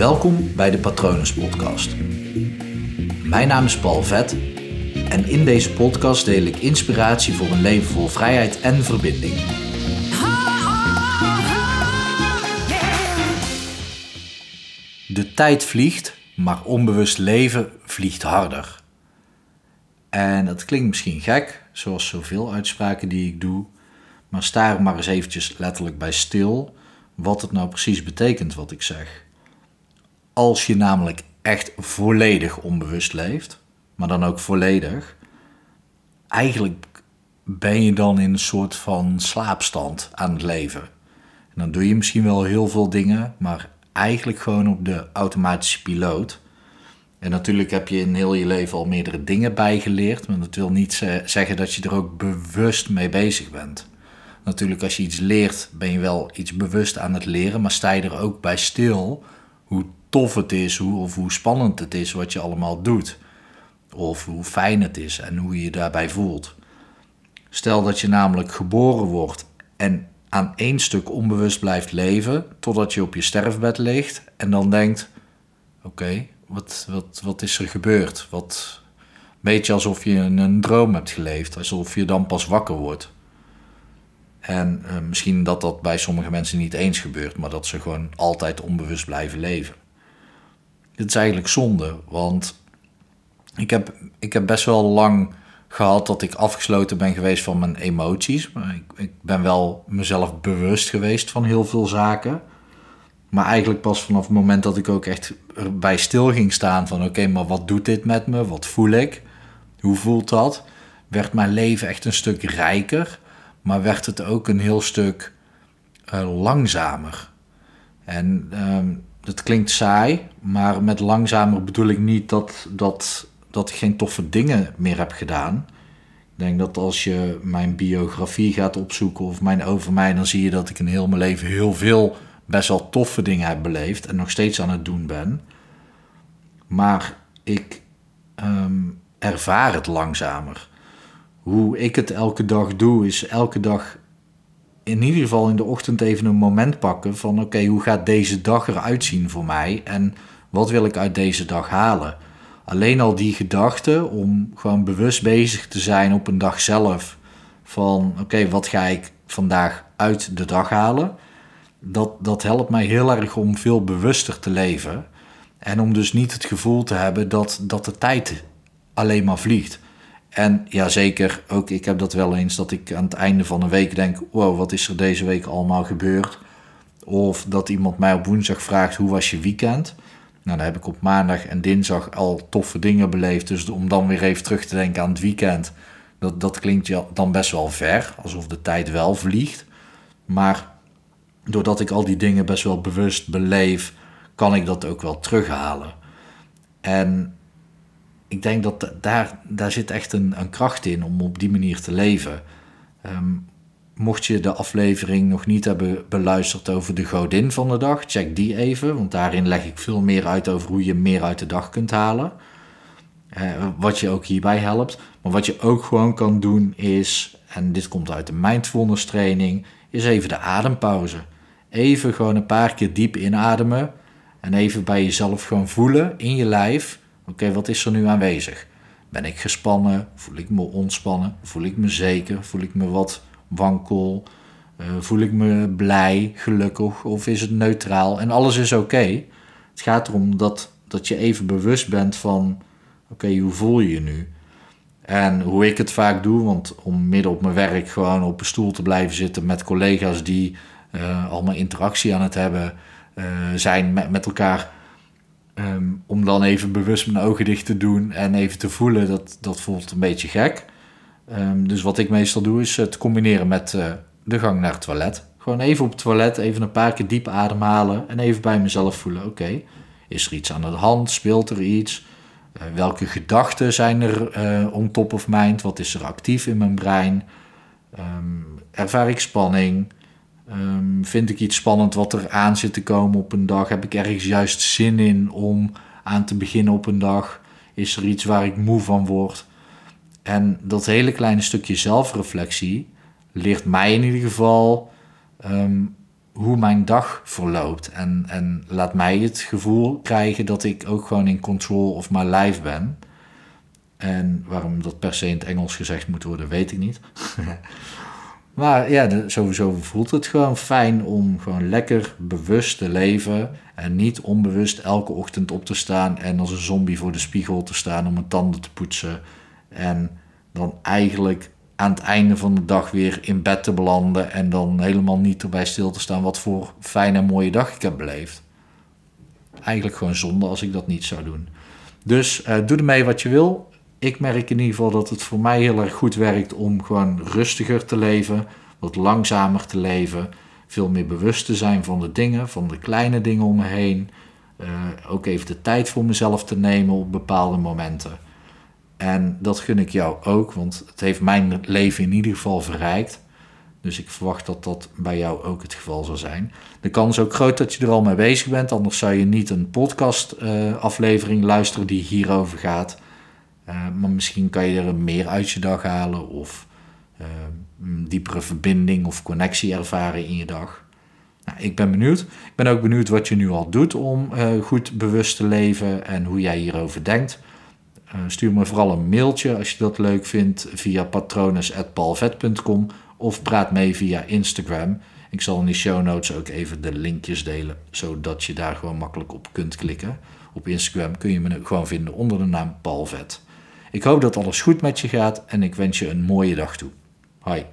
Welkom bij de Patronus Podcast. Mijn naam is Paul Vet en in deze podcast deel ik inspiratie voor een leven vol vrijheid en verbinding. De tijd vliegt, maar onbewust leven vliegt harder. En dat klinkt misschien gek, zoals zoveel uitspraken die ik doe, maar sta er maar eens eventjes letterlijk bij stil wat het nou precies betekent wat ik zeg. Als je namelijk echt volledig onbewust leeft, maar dan ook volledig, eigenlijk ben je dan in een soort van slaapstand aan het leven. En dan doe je misschien wel heel veel dingen, maar eigenlijk gewoon op de automatische piloot. En natuurlijk heb je in heel je leven al meerdere dingen bijgeleerd, maar dat wil niet zeggen dat je er ook bewust mee bezig bent. Natuurlijk, als je iets leert, ben je wel iets bewust aan het leren, maar sta je er ook bij stil hoe tof het is, hoe, of hoe spannend het is wat je allemaal doet. Of hoe fijn het is en hoe je je daarbij voelt. Stel dat je namelijk geboren wordt en aan één stuk onbewust blijft leven totdat je op je sterfbed ligt en dan denkt: oké, wat, wat, wat is er gebeurd? Wat, beetje alsof je een, droom hebt geleefd, alsof je dan pas wakker wordt. En uh, misschien dat dat bij sommige mensen niet eens gebeurt, maar dat ze gewoon altijd onbewust blijven leven. Dit is eigenlijk zonde, want ik heb, ik heb best wel lang gehad dat ik afgesloten ben geweest van mijn emoties. Maar ik, ik ben wel mezelf bewust geweest van heel veel zaken. Maar eigenlijk pas vanaf het moment dat ik ook echt erbij stil ging staan van oké, maar wat doet dit met me? Wat voel ik? Hoe voelt dat? Werd mijn leven echt een stuk rijker, maar werd het ook een heel stuk uh, langzamer. En uh, dat klinkt saai, maar met langzamer bedoel ik niet dat, dat dat ik geen toffe dingen meer heb gedaan. Ik denk dat als je mijn biografie gaat opzoeken of mijn over mij, dan zie je dat ik in heel mijn leven heel veel best wel toffe dingen heb beleefd en nog steeds aan het doen ben. Maar ik um, ervaar het langzamer. Hoe ik het elke dag doe, is elke dag in ieder geval in de ochtend even een moment pakken van oké, hoe gaat deze dag eruit zien voor mij en wat wil ik uit deze dag halen? alleen al die gedachte om gewoon bewust bezig te zijn op een dag zelf van oké, wat ga ik vandaag uit de dag halen? Dat, dat helpt mij heel erg om veel bewuster te leven. En om dus niet het gevoel te hebben dat, dat de tijd alleen maar vliegt. En ja, zeker, ook ik heb dat wel eens dat ik aan het einde van een week denk: wow, wat is er deze week allemaal gebeurd? Of dat iemand mij op woensdag vraagt: hoe was je weekend? Nou, dan heb ik op maandag en dinsdag al toffe dingen beleefd. Dus om dan weer even terug te denken aan het weekend, dat, dat klinkt dan best wel ver, alsof de tijd wel vliegt. Maar doordat ik al die dingen best wel bewust beleef, kan ik dat ook wel terughalen. En ik denk dat daar, daar zit echt een, een kracht in om op die manier te leven. Um, Mocht je de aflevering nog niet hebben beluisterd over de godin van de dag, check die even, want daarin leg ik veel meer uit over hoe je meer uit de dag kunt halen. Uh, wat je ook hierbij helpt. Maar wat je ook gewoon kan doen is, en dit komt uit de mindfulness training, is even de adempauze. Even gewoon een paar keer diep inademen en even bij jezelf gewoon voelen in je lijf. Oké, wat is er nu aanwezig? Ben ik gespannen? Voel ik me ontspannen? Voel ik me zeker? Voel ik me wat wankel? Uh, voel ik me blij, gelukkig of is het neutraal? En alles is oké. Het gaat erom dat, dat je even bewust bent van: oké, hoe voel je je nu? En hoe ik het vaak doe, want om midden op mijn werk gewoon op een stoel te blijven zitten met collega's die uh, allemaal interactie aan het hebben uh, zijn met, met elkaar. Um, om dan even bewust mijn ogen dicht te doen en even te voelen, dat, dat voelt een beetje gek. Um, dus wat ik meestal doe is het combineren met uh, de gang naar het toilet. Gewoon even op het toilet, even een paar keer diep ademhalen en even bij mezelf voelen: oké, is er iets aan de hand? Speelt er iets? Uh, welke gedachten zijn er uh, on top of mind? Wat is er actief in mijn brein? Um, ervaar ik spanning? Um, vind ik iets spannend wat er aan zit te komen op een dag? Heb ik ergens juist zin in om aan te beginnen op een dag? Is er iets waar ik moe van word? En dat hele kleine stukje zelfreflectie leert mij in ieder geval um, hoe mijn dag verloopt. En, en laat mij het gevoel krijgen dat ik ook gewoon in control of my life ben. En waarom dat per se in het Engels gezegd moet worden, weet ik niet. maar ja, sowieso voelt het gewoon fijn om gewoon lekker bewust te leven. En niet onbewust elke ochtend op te staan en als een zombie voor de spiegel te staan om mijn tanden te poetsen. En dan eigenlijk aan het einde van de dag weer in bed te belanden en dan helemaal niet erbij stil te staan wat voor fijne en mooie dag ik heb beleefd. Eigenlijk gewoon zonde als ik dat niet zou doen. Dus uh, doe ermee wat je wil. Ik merk in ieder geval dat het voor mij heel erg goed werkt om gewoon rustiger te leven, wat langzamer te leven, veel meer bewust te zijn van de dingen, van de kleine dingen om me heen. Uh, ook even de tijd voor mezelf te nemen op bepaalde momenten. En dat gun ik jou ook, want het heeft mijn leven in ieder geval verrijkt. Dus ik verwacht dat dat bij jou ook het geval zal zijn. De kans is ook groot dat je er al mee bezig bent, anders zou je niet een podcast-aflevering luisteren die hierover gaat. Uh, maar misschien kan je er meer uit je dag halen of uh, een diepere verbinding of connectie ervaren in je dag. Nou, ik ben benieuwd. Ik ben ook benieuwd wat je nu al doet om uh, goed bewust te leven en hoe jij hierover denkt. Uh, stuur me vooral een mailtje als je dat leuk vindt via patronus.palvet.com of praat mee via Instagram. Ik zal in die show notes ook even de linkjes delen, zodat je daar gewoon makkelijk op kunt klikken. Op Instagram kun je me gewoon vinden onder de naam Palvet. Ik hoop dat alles goed met je gaat en ik wens je een mooie dag toe. Hoi.